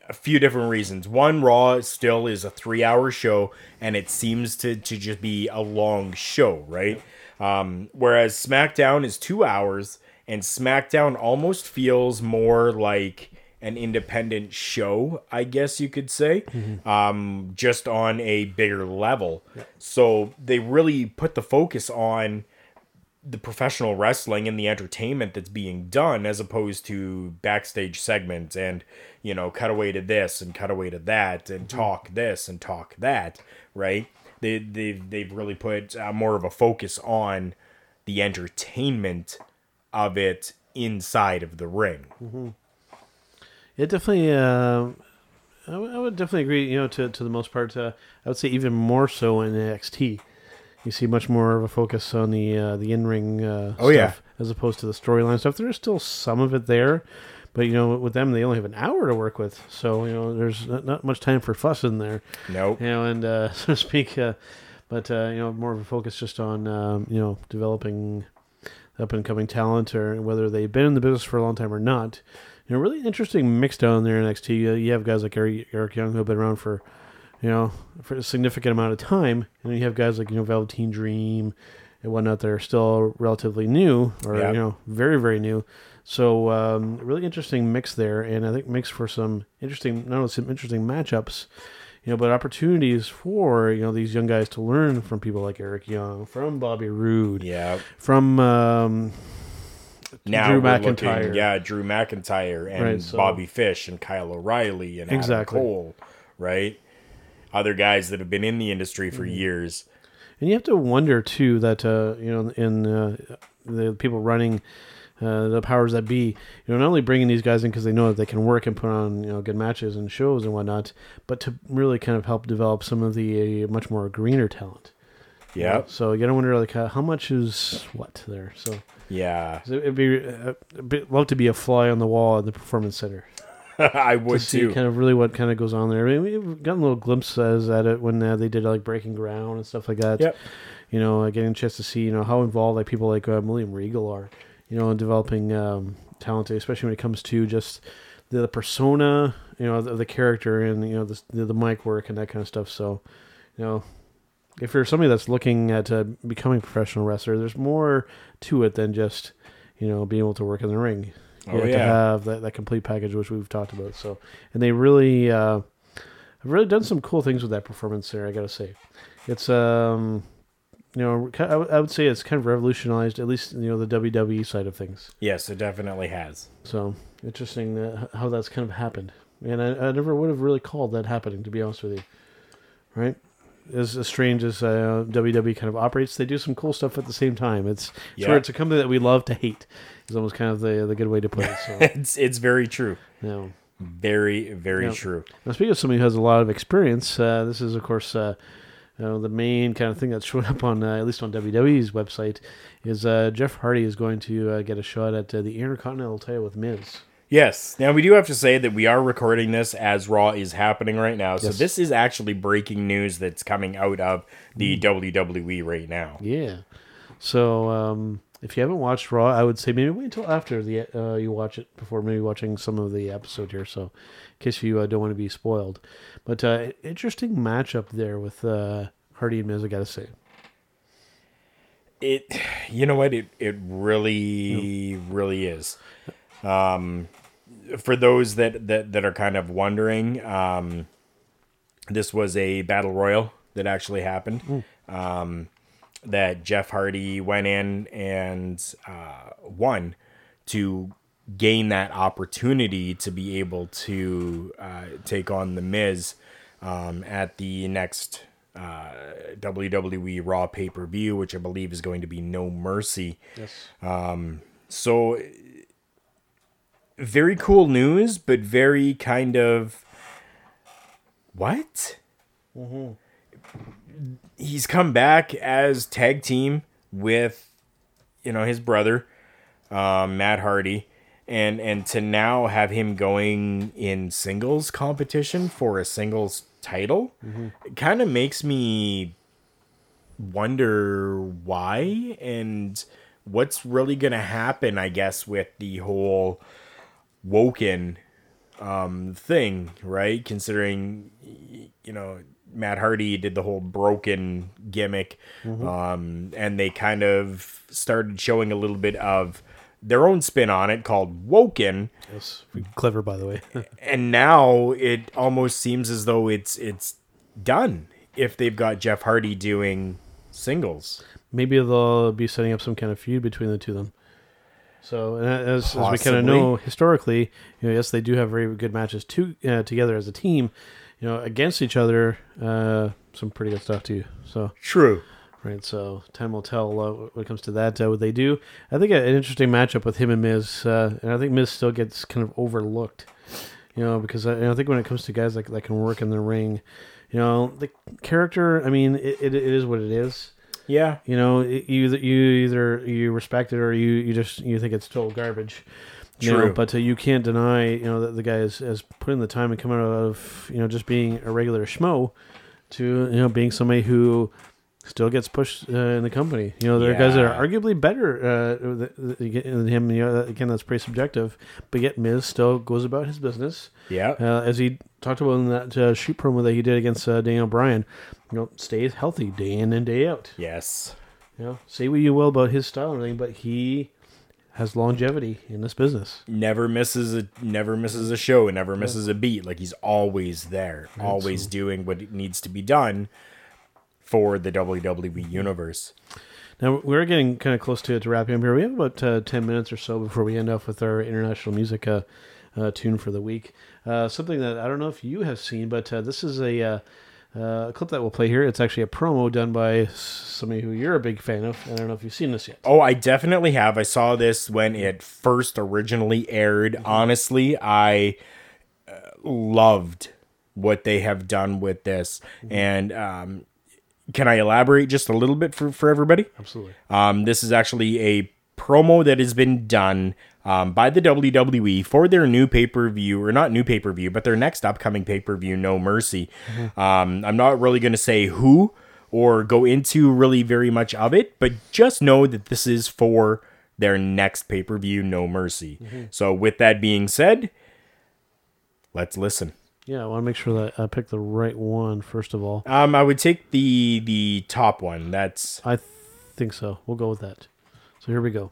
a few different reasons. One, Raw still is a three hour show and it seems to, to just be a long show, right? Um, whereas SmackDown is two hours and SmackDown almost feels more like an independent show, I guess you could say, um, just on a bigger level. So they really put the focus on the professional wrestling and the entertainment that's being done as opposed to backstage segments and you know cutaway to this and cutaway to that and talk this and talk that right? They they've, they've really put uh, more of a focus on the entertainment of it inside of the ring It definitely. Uh, I, w- I would definitely agree. You know, to to the most part, uh, I would say even more so in NXT. You see much more of a focus on the uh, the in ring. Uh, Oh, yeah. as opposed to the storyline stuff. There's still some of it there, but you know, with them, they only have an hour to work with, so you know, there's not, not much time for fuss in there. Nope. You know, and uh, [LAUGHS] so to speak, uh, but uh, you know, more of a focus just on um, you know developing up and coming talent, or whether they've been in the business for a long time or not. You know, really interesting mix down there in NXT. You, you have guys like Eric, Eric Young who have been around for you know for a significant amount of time, and then you have guys like you know Velveteen Dream and whatnot that are still relatively new, or you know very very new. So um, really interesting mix there, and I think makes for some interesting, not only some interesting matchups, you know, but opportunities for you know these young guys to learn from people like Eric Young, from Bobby Roode, Yeah. from um, Now Drew we're looking- McIntyre. yeah, Drew McIntyre and Right, so- Bobby Fish and Kyle O'Reilly and Exactly. Adam Cole, right? Other guys that have been in the industry for Mm-hmm. years. And you have to wonder too that uh, you know in uh, the people running uh, the powers that be, you know, not only bringing these guys in because they know that they can work and put on you know good matches and shows and whatnot, but to really kind of help develop some of the uh, much more greener talent. Yeah. So you gotta wonder like how, how much is what there. So Yeah. so it'd be uh, a bit, love to be a fly on the wall at the performance center [LAUGHS] I to would see too. kind of really what kind of goes on there. I mean, we've gotten little glimpses at it when uh, they did like breaking ground and stuff like that. Yep. You know, uh, getting a chance to see you know how involved like people like uh, William Regal are, you know, in developing um, talent, especially when it comes to just the, the persona, you know, the, the character and you know the the mic work and that kind of stuff. So, you know, if you're somebody that's looking at uh, becoming a professional wrestler, there's more to it than just you know being able to work in the ring. You Oh, have to have that, that complete package, which we've talked about. So, and they really uh, have really done some cool things with that performance there. I gotta say, it's um, you know, I would say it's kind of revolutionized at least you know the WWE side of things. Yes, it definitely has. So interesting uh, h- how that's kind of happened, and I, I never would have really called that happening to be honest with you. Right, as, as strange as uh, WWE kind of operates, they do some cool stuff at the same time. It's Yeah. where it's a company that we love to hate. Is almost kind of the the good way to put it. So [LAUGHS] It's it's very true. know. Very very Yeah. true. Now, speaking of somebody who has a lot of experience, uh, this is, of course, uh, you know, the main kind of thing that's [LAUGHS] showing up on, uh, at least on WWE's website, is uh, Jeff Hardy is going to uh, get a shot at uh, the Intercontinental title with Miz. Yes. Now we do have to say that we are recording this as Raw is happening right now. So Yes. this is actually breaking news that's coming out of the Mm. WWE right now. Yeah. So um, if you haven't watched Raw, I would say maybe wait until after the uh, you watch it before maybe watching some of the episode here. So in case you uh, don't want to be spoiled, but uh, interesting matchup there with uh, Hardy and Miz. I gotta say. It [SIGHS] you know what it it really really is. Um for those that that that are kind of wondering, um this was a battle royal that actually happened. Um that Jeff Hardy went in and uh, won to gain that opportunity to be able to uh, take on the Miz um, at the next uh, WWE Raw pay per view, which I believe is going to be No Mercy. Yes. Um, So, very cool news, but very kind of what? He's come back as tag team with, you know, his brother, um, Matt Hardy, and and to now have him going in singles competition for a singles title, it kind of makes me wonder why and what's really gonna happen. I guess with the whole Woken um thing, right? Considering you know Matt Hardy did the whole broken gimmick, um, and they kind of started showing a little bit of their own spin on it called Woken, Yes. Clever, by the way. [LAUGHS] and now it almost seems as though it's it's done if they've got Jeff Hardy doing singles. maybe they'll be setting up some kind of feud between the two of them. So, as, as we kind of know historically, you know, yes, they do have very good matches to, uh, together as a team. You know, against each other, uh, some pretty good stuff too. So, True. right. So, time will tell uh, when it comes to that. Uh, what they do, I think, an interesting matchup with him and Miz, uh, and I think Miz still gets kind of overlooked. You know, because I, I think when it comes to guys that that can work in the ring, you know, the character. I mean, it, it, it is what it is. Yeah. You know, you you either you respect it or you you just you think it's total garbage. You know, True. but uh, you can't deny, you know, that the guy has, has put in the time and coming out of, you know, just being a regular schmo to, you know, being somebody who still gets pushed uh, in the company. You know, there are guys that are arguably better uh, th- th- than him. You know, again, that's pretty subjective. But yet, Miz still goes about his business. Yeah. Uh, as he talked about in that uh, shoot promo that he did against uh, Daniel Bryan, you know, stays healthy day in and day out. yes. You know, say what you will about his style and everything, but he has longevity in this business. Never misses a never misses a show, never misses a beat. Like he's always there, always doing what needs to be done for the WWE universe. Now we're getting kind of close to to wrapping up here. We have about uh, ten minutes or so before we end off with our international music uh, uh, tune for the week. Uh, something that I don't know if you have seen, but uh, this is a, uh, uh, clip that we'll play here. It's actually a promo done by somebody who you're a big fan of. I don't know if you've seen this yet. Oh, I definitely have. I saw this when it first originally aired. Honestly, I loved what they have done with this. And um, can I elaborate just a little bit for, for everybody? Absolutely. Um, this is actually a promo that has been done um, by the WWE for their new pay per view, or not new pay per view, but their next upcoming pay per view, No Mercy. Um, I'm not really going to say who or go into really very much of it, but just know that this is for their next pay per view, No Mercy. So, with that being said, let's listen. Yeah, I want to make sure that I pick the right one first of all. Um, I would take the the top one. That's I th- think so. We'll go with that. So here we go.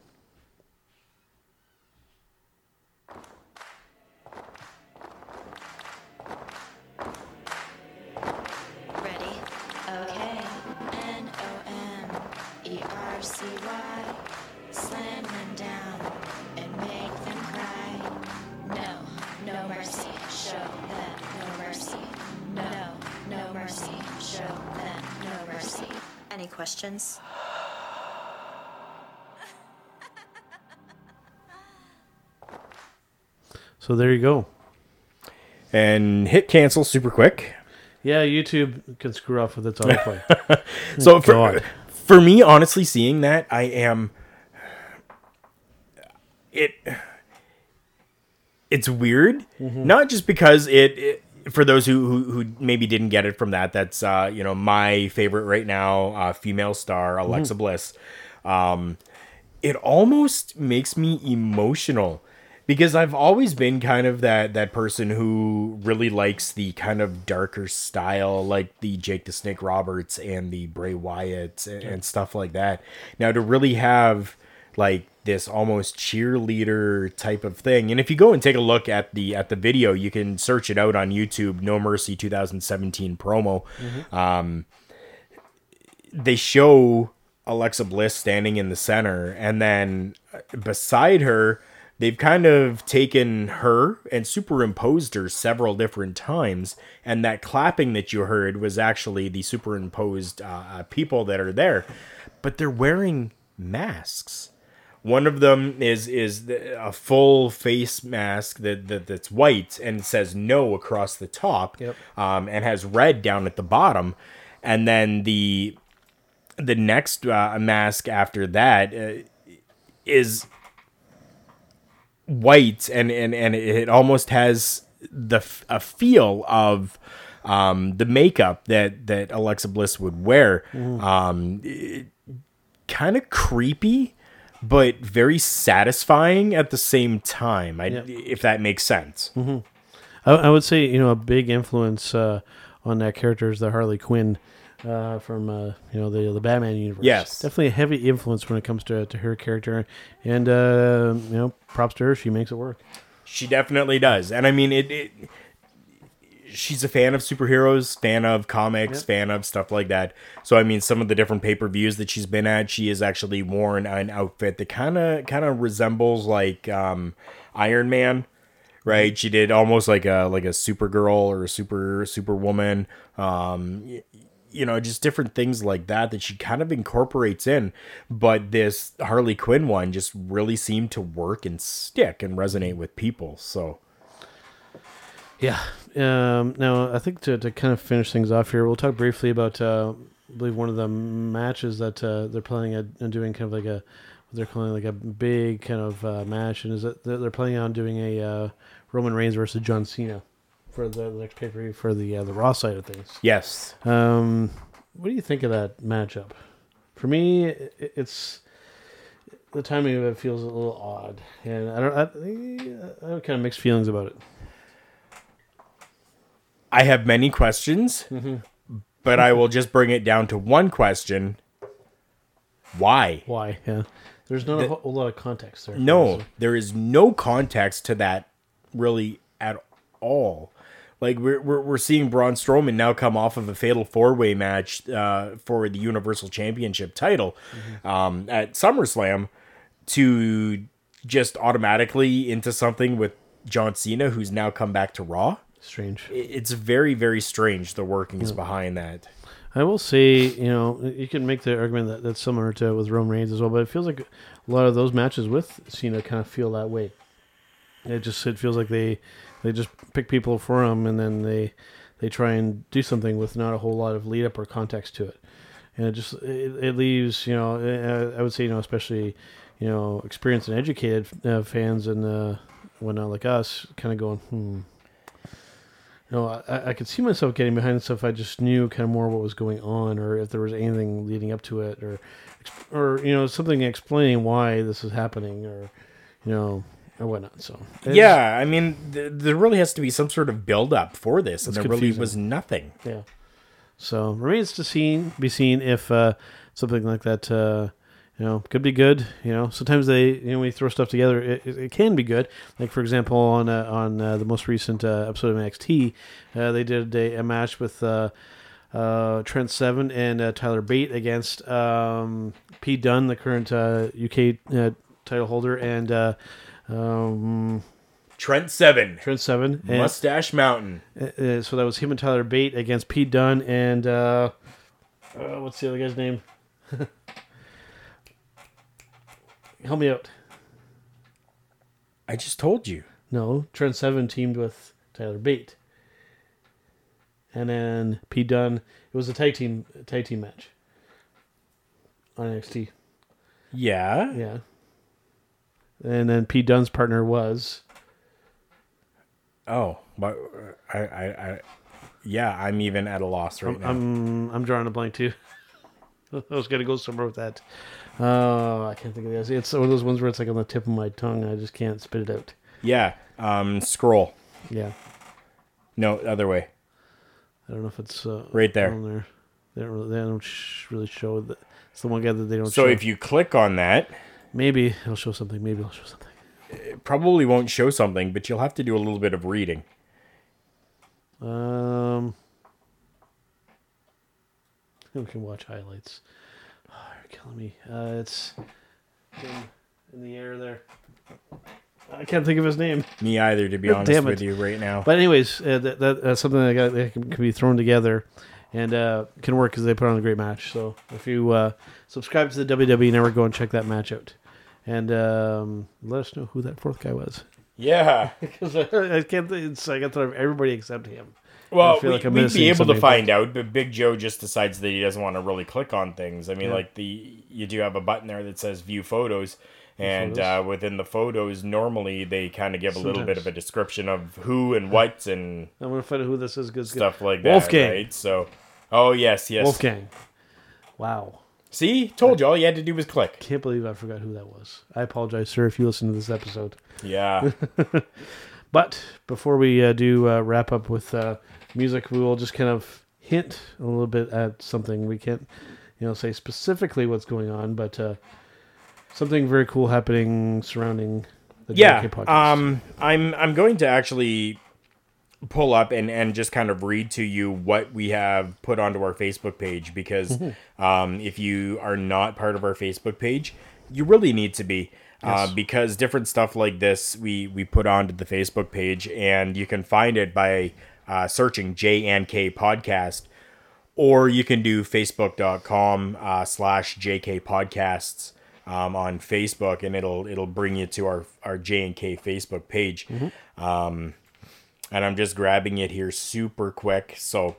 Ready? Okay. N O M E R C Y. Slam them down Any questions? So there you go. and hit cancel super quick. Yeah, YouTube can screw off with its autoplay. [LAUGHS] So hmm, for, God. for me, honestly, seeing that, I am it. It's weird, mm-hmm. not just because it, it- For those who, who who maybe didn't get it from that, that's uh, you know my favorite right now, uh, female star Alexa Bliss. Um, it almost makes me emotional because I've always been kind of that that person who really likes the kind of darker style, like the Jake the Snake Roberts and the Bray Wyatt and, and stuff like that. Now to really have like this almost cheerleader type of thing, and if you go and take a look at the at the video, you can search it out on YouTube. No Mercy 2017 promo. Um, they show Alexa Bliss standing in the center, and then uh, beside her, they've kind of taken her and superimposed her several different times. And that clapping that you heard was actually the superimposed uh, uh, people that are there, but they're wearing masks. One of them is is a full face mask that, that that's white and says no across the top, Yep. um, and has red down at the bottom, and then the the next uh, mask after that uh, is white and and and it almost has the a feel of um the makeup that that Alexa Bliss would wear. Um kind of creepy but very satisfying at the same time I, Yep. if that makes sense I, I would say you know a big influence uh, on that character is the Harley Quinn uh, from uh, you know the the Batman universe. Yes. definitely a heavy influence when it comes to to her character, and uh, you know props to her. She makes it work. She definitely does. And I mean it, it she's a fan of superheroes, fan of comics, Yep. fan of stuff like that. So I mean some of the different pay-per-views that she's been at, she has actually worn an outfit that kind of kind of resembles like um Iron Man. Right, she did almost like a like a Supergirl or a super Superwoman. Um, you know, just different things like that that she kind of incorporates in. But this Harley Quinn one just really seemed to work and stick and resonate with people. So Yeah. Um, now I think to to kind of finish things off here, we'll talk briefly about uh, I believe one of the matches that uh, they're planning on doing, kind of like a what they're calling like a big kind of uh, match, and is that they're planning on doing a uh, Roman Reigns versus John Cena for the, next pay per view for the uh, the Raw side of things. Yes. Um, what do you think of that matchup? For me, it's the timing of it feels a little odd, and I don't. I, I have kind of mixed feelings about it. I have many questions, but I will just bring it down to one question. Why? Why? Yeah, there's not a whole lot of context there. No, there is no context to that really at all. Like we're we're, we're seeing Braun Strowman now come off of a fatal four way match uh, for the Universal Championship title um, at SummerSlam to just automatically into something with John Cena, who's now come back to Raw. Strange. It's very very strange the workings behind that. I will say, you know, you can make the argument that that's similar to with Roman Reigns as well, but it feels like a lot of those matches with Cena kind of feel that way. It just it feels like they they just pick people for him and then they they try and do something with not a whole lot of lead up or context to it, and it just it, it leaves you know I, I would say you know especially you know experienced and educated uh, fans and uh, whatnot like us kind of going hmm you know, I, I could see myself getting behind stuff if I just knew kind of more what was going on, or if there was anything leading up to it, or, or you know, something explaining why this is happening, or you know, or whatnot. So Yeah, I mean, th- there really has to be some sort of build up for this, and there really was nothing. yeah. So remains to see be seen if uh, something like that, uh, you know, could be good. You know, sometimes they, you know, when you throw stuff together, it, it, it can be good. Like for example, on uh, on uh, the most recent uh, episode of NXT, uh, they did a, a match with. Uh, uh, Trent Seven and uh, Tyler Bate against um, Pete Dunne, the current uh, UK uh, title holder, and uh, um, Trent Seven, Trent Seven. And, Mustache Mountain. uh, so that was him and Tyler Bate against Pete Dunne and uh, uh, what's the other guy's name? Help me out. I just told you. No, Trent Seven teamed with Tyler Bate, and then Pete Dunne. It was a tag team tag team match on NXT. Yeah. Yeah. And then Pete Dunne's partner was Oh, but uh, I, I, I, yeah, I'm even at a loss right now. I'm I'm drawing a blank too. [LAUGHS] I was gonna go somewhere with that. Oh, I can't think of the other. It's one of those ones where it's like on the tip of my tongue. I just can't spit it out. yeah. Um, scroll. Yeah, No, other way. I don't know if it's uh, Right there. on there. They don't really, they don't sh- really show that. It's the one guy that they don't. So show. if you click on that, maybe it'll show something. Maybe it'll show something. it probably won't show something, but you'll have to do a little bit of reading. Um, we can watch highlights. Oh, killing me. Uh, it's in, in the air there. I can't think of his name. Me either, to be Damn honest with you right now. But anyways, uh, that, that that's something that, got, that can, can be thrown together and uh, can work because they put on a great match. So if you uh, subscribe to the WWE Network, go and check that match out, and um, let us know who that fourth guy was. yeah. [LAUGHS] Because I, I can't. think- It's I got to everybody except him. Well, we, like I'm we'd be able to find out, but Big Joe just decides that he doesn't want to really click on things. I mean, Yeah. like the you do have a button there that says View Photos, and photos. uh, within the photos, normally they kind of give a little bit of a description of who and what and I'm gonna find out who this is. Good stuff like that. Wolfgang. right? So, oh yes, yes. Wolfgang. Wow. See, told you all you had to do was click. Can't believe I forgot who that was. I apologize, sir, if you listen to this episode. Yeah. [LAUGHS] But before we uh, do uh, wrap up with uh, music, we will just kind of hint a little bit at something. We can't, you know, say specifically what's going on, but uh, something very cool happening surrounding the yeah. JK podcast. Um, I'm I'm going to actually pull up and and just kind of read to you what we have put onto our Facebook page because Mm-hmm. um, if you are not part of our Facebook page, you really need to be. Uh, Yes. because different stuff like this we we put onto the Facebook page and you can find it by uh, searching J and K podcast or you can do facebook.com uh, slash jk podcasts um, on facebook and it'll it'll bring you to our our j and k facebook page. Um, and i'm just grabbing it here super quick. So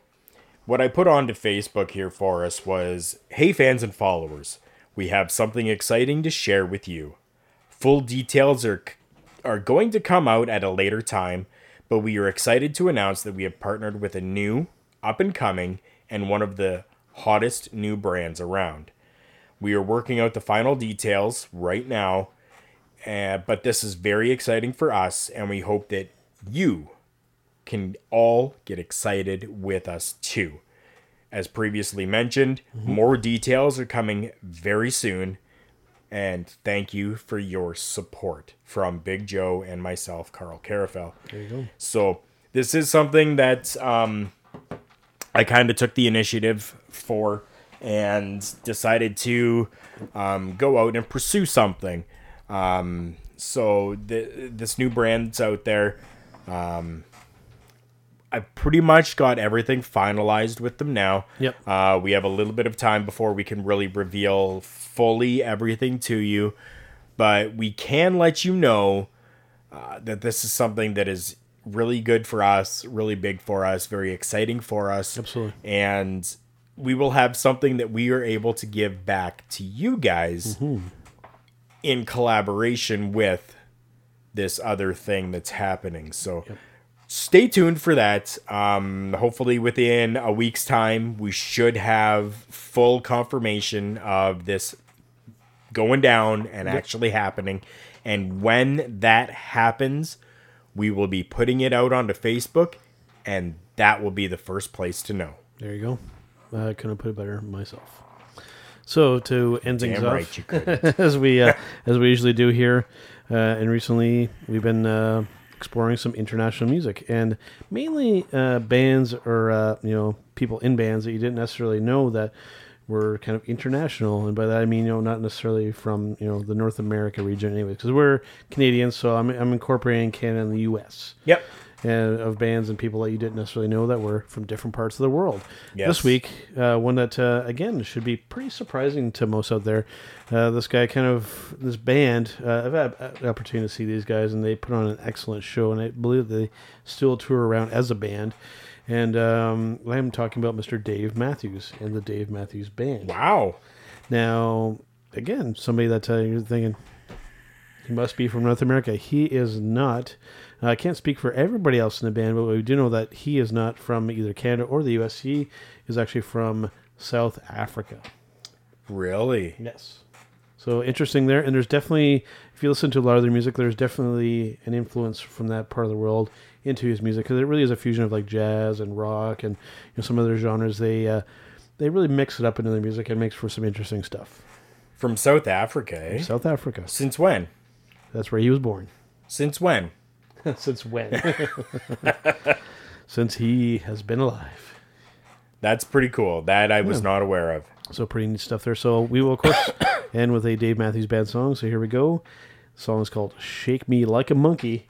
what i put onto facebook here for us was hey fans and followers we have something exciting to share with you. Full details are are going to come out at a later time, but we are excited to announce that we have partnered with a new, up and coming, and one of the hottest new brands around. We are working out the final details right now, uh, but this is very exciting for us, and we hope that you can all get excited with us too. As previously mentioned, more details are coming very soon. And thank you for your support from Big Joe and myself, Carl Carafel. There you go. So this is something that um, I kind of took the initiative for and decided to um, go out and pursue something. Um, so th- this new brand's out there. Um, I've pretty much got everything finalized with them now. Yep. Uh, we have a little bit of time before we can really reveal fully everything to you, but we can let you know uh, that this is something that is really good for us, really big for us, very exciting for us. Absolutely. And we will have something that we are able to give back to you guys in collaboration with this other thing that's happening. So stay tuned for that. Um, hopefully, within a week's time, we should have full confirmation of this going down and actually happening. And when that happens, we will be putting it out onto Facebook, and that will be the first place to know. There you go. I couldn't put it better myself. So to end things Damn off, right [LAUGHS] as we uh, as we usually do here, uh, and recently we've been uh, exploring some international music. And mainly uh, bands or uh, you know people in bands that you didn't necessarily know that were kind of international, and by that I mean you know not necessarily from you know the North America region anyway, because we're Canadians, so I'm I'm incorporating Canada and the U.S Yep. And of bands and people that you didn't necessarily know that were from different parts of the world. Yes. This week, uh, one that uh, again should be pretty surprising to most out there. Uh, this guy, kind of this band, uh, I've had an opportunity to see these guys, and they put on an excellent show, and I believe they still tour around as a band. And um, I'm talking about Mr. Dave Matthews and the Dave Matthews Band. Wow. Now, again, somebody that uh, you're thinking he must be from North America. He is not. I can't speak for everybody else in the band, but we do know that he is not from either Canada or the U.S. He is actually from South Africa. Really? Yes. So interesting there, and there's definitely, if you listen to a lot of their music, there's definitely an influence from that part of the world into his music because it really is a fusion of like jazz and rock and you know, some other genres. They uh, they really mix it up into their music and makes for some interesting stuff. From South Africa, eh? South Africa. Since when? That's where he was born. Since when? [LAUGHS] Since when? [LAUGHS] Since he has been alive. That's pretty cool. That I was not aware of. So pretty neat stuff there. So we will of course [COUGHS] end with a Dave Matthews Band song. So here we go. The song is called "Shake Me Like a Monkey."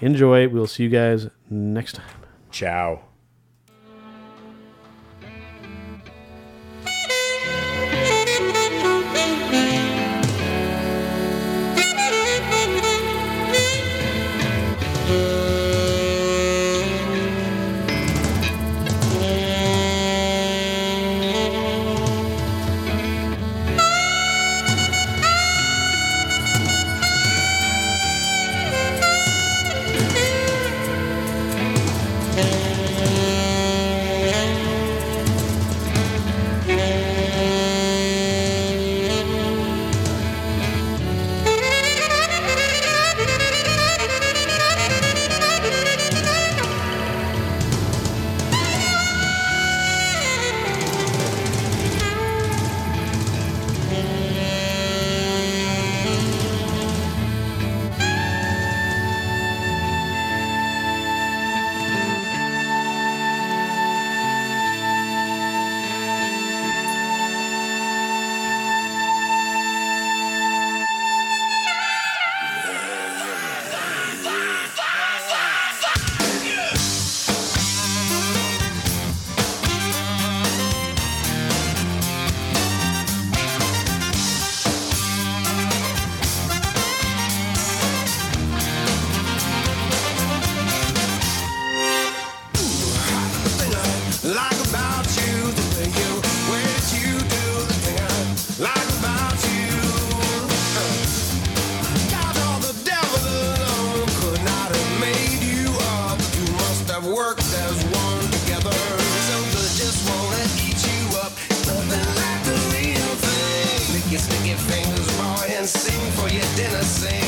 Enjoy. We'll see you guys next time. Ciao. For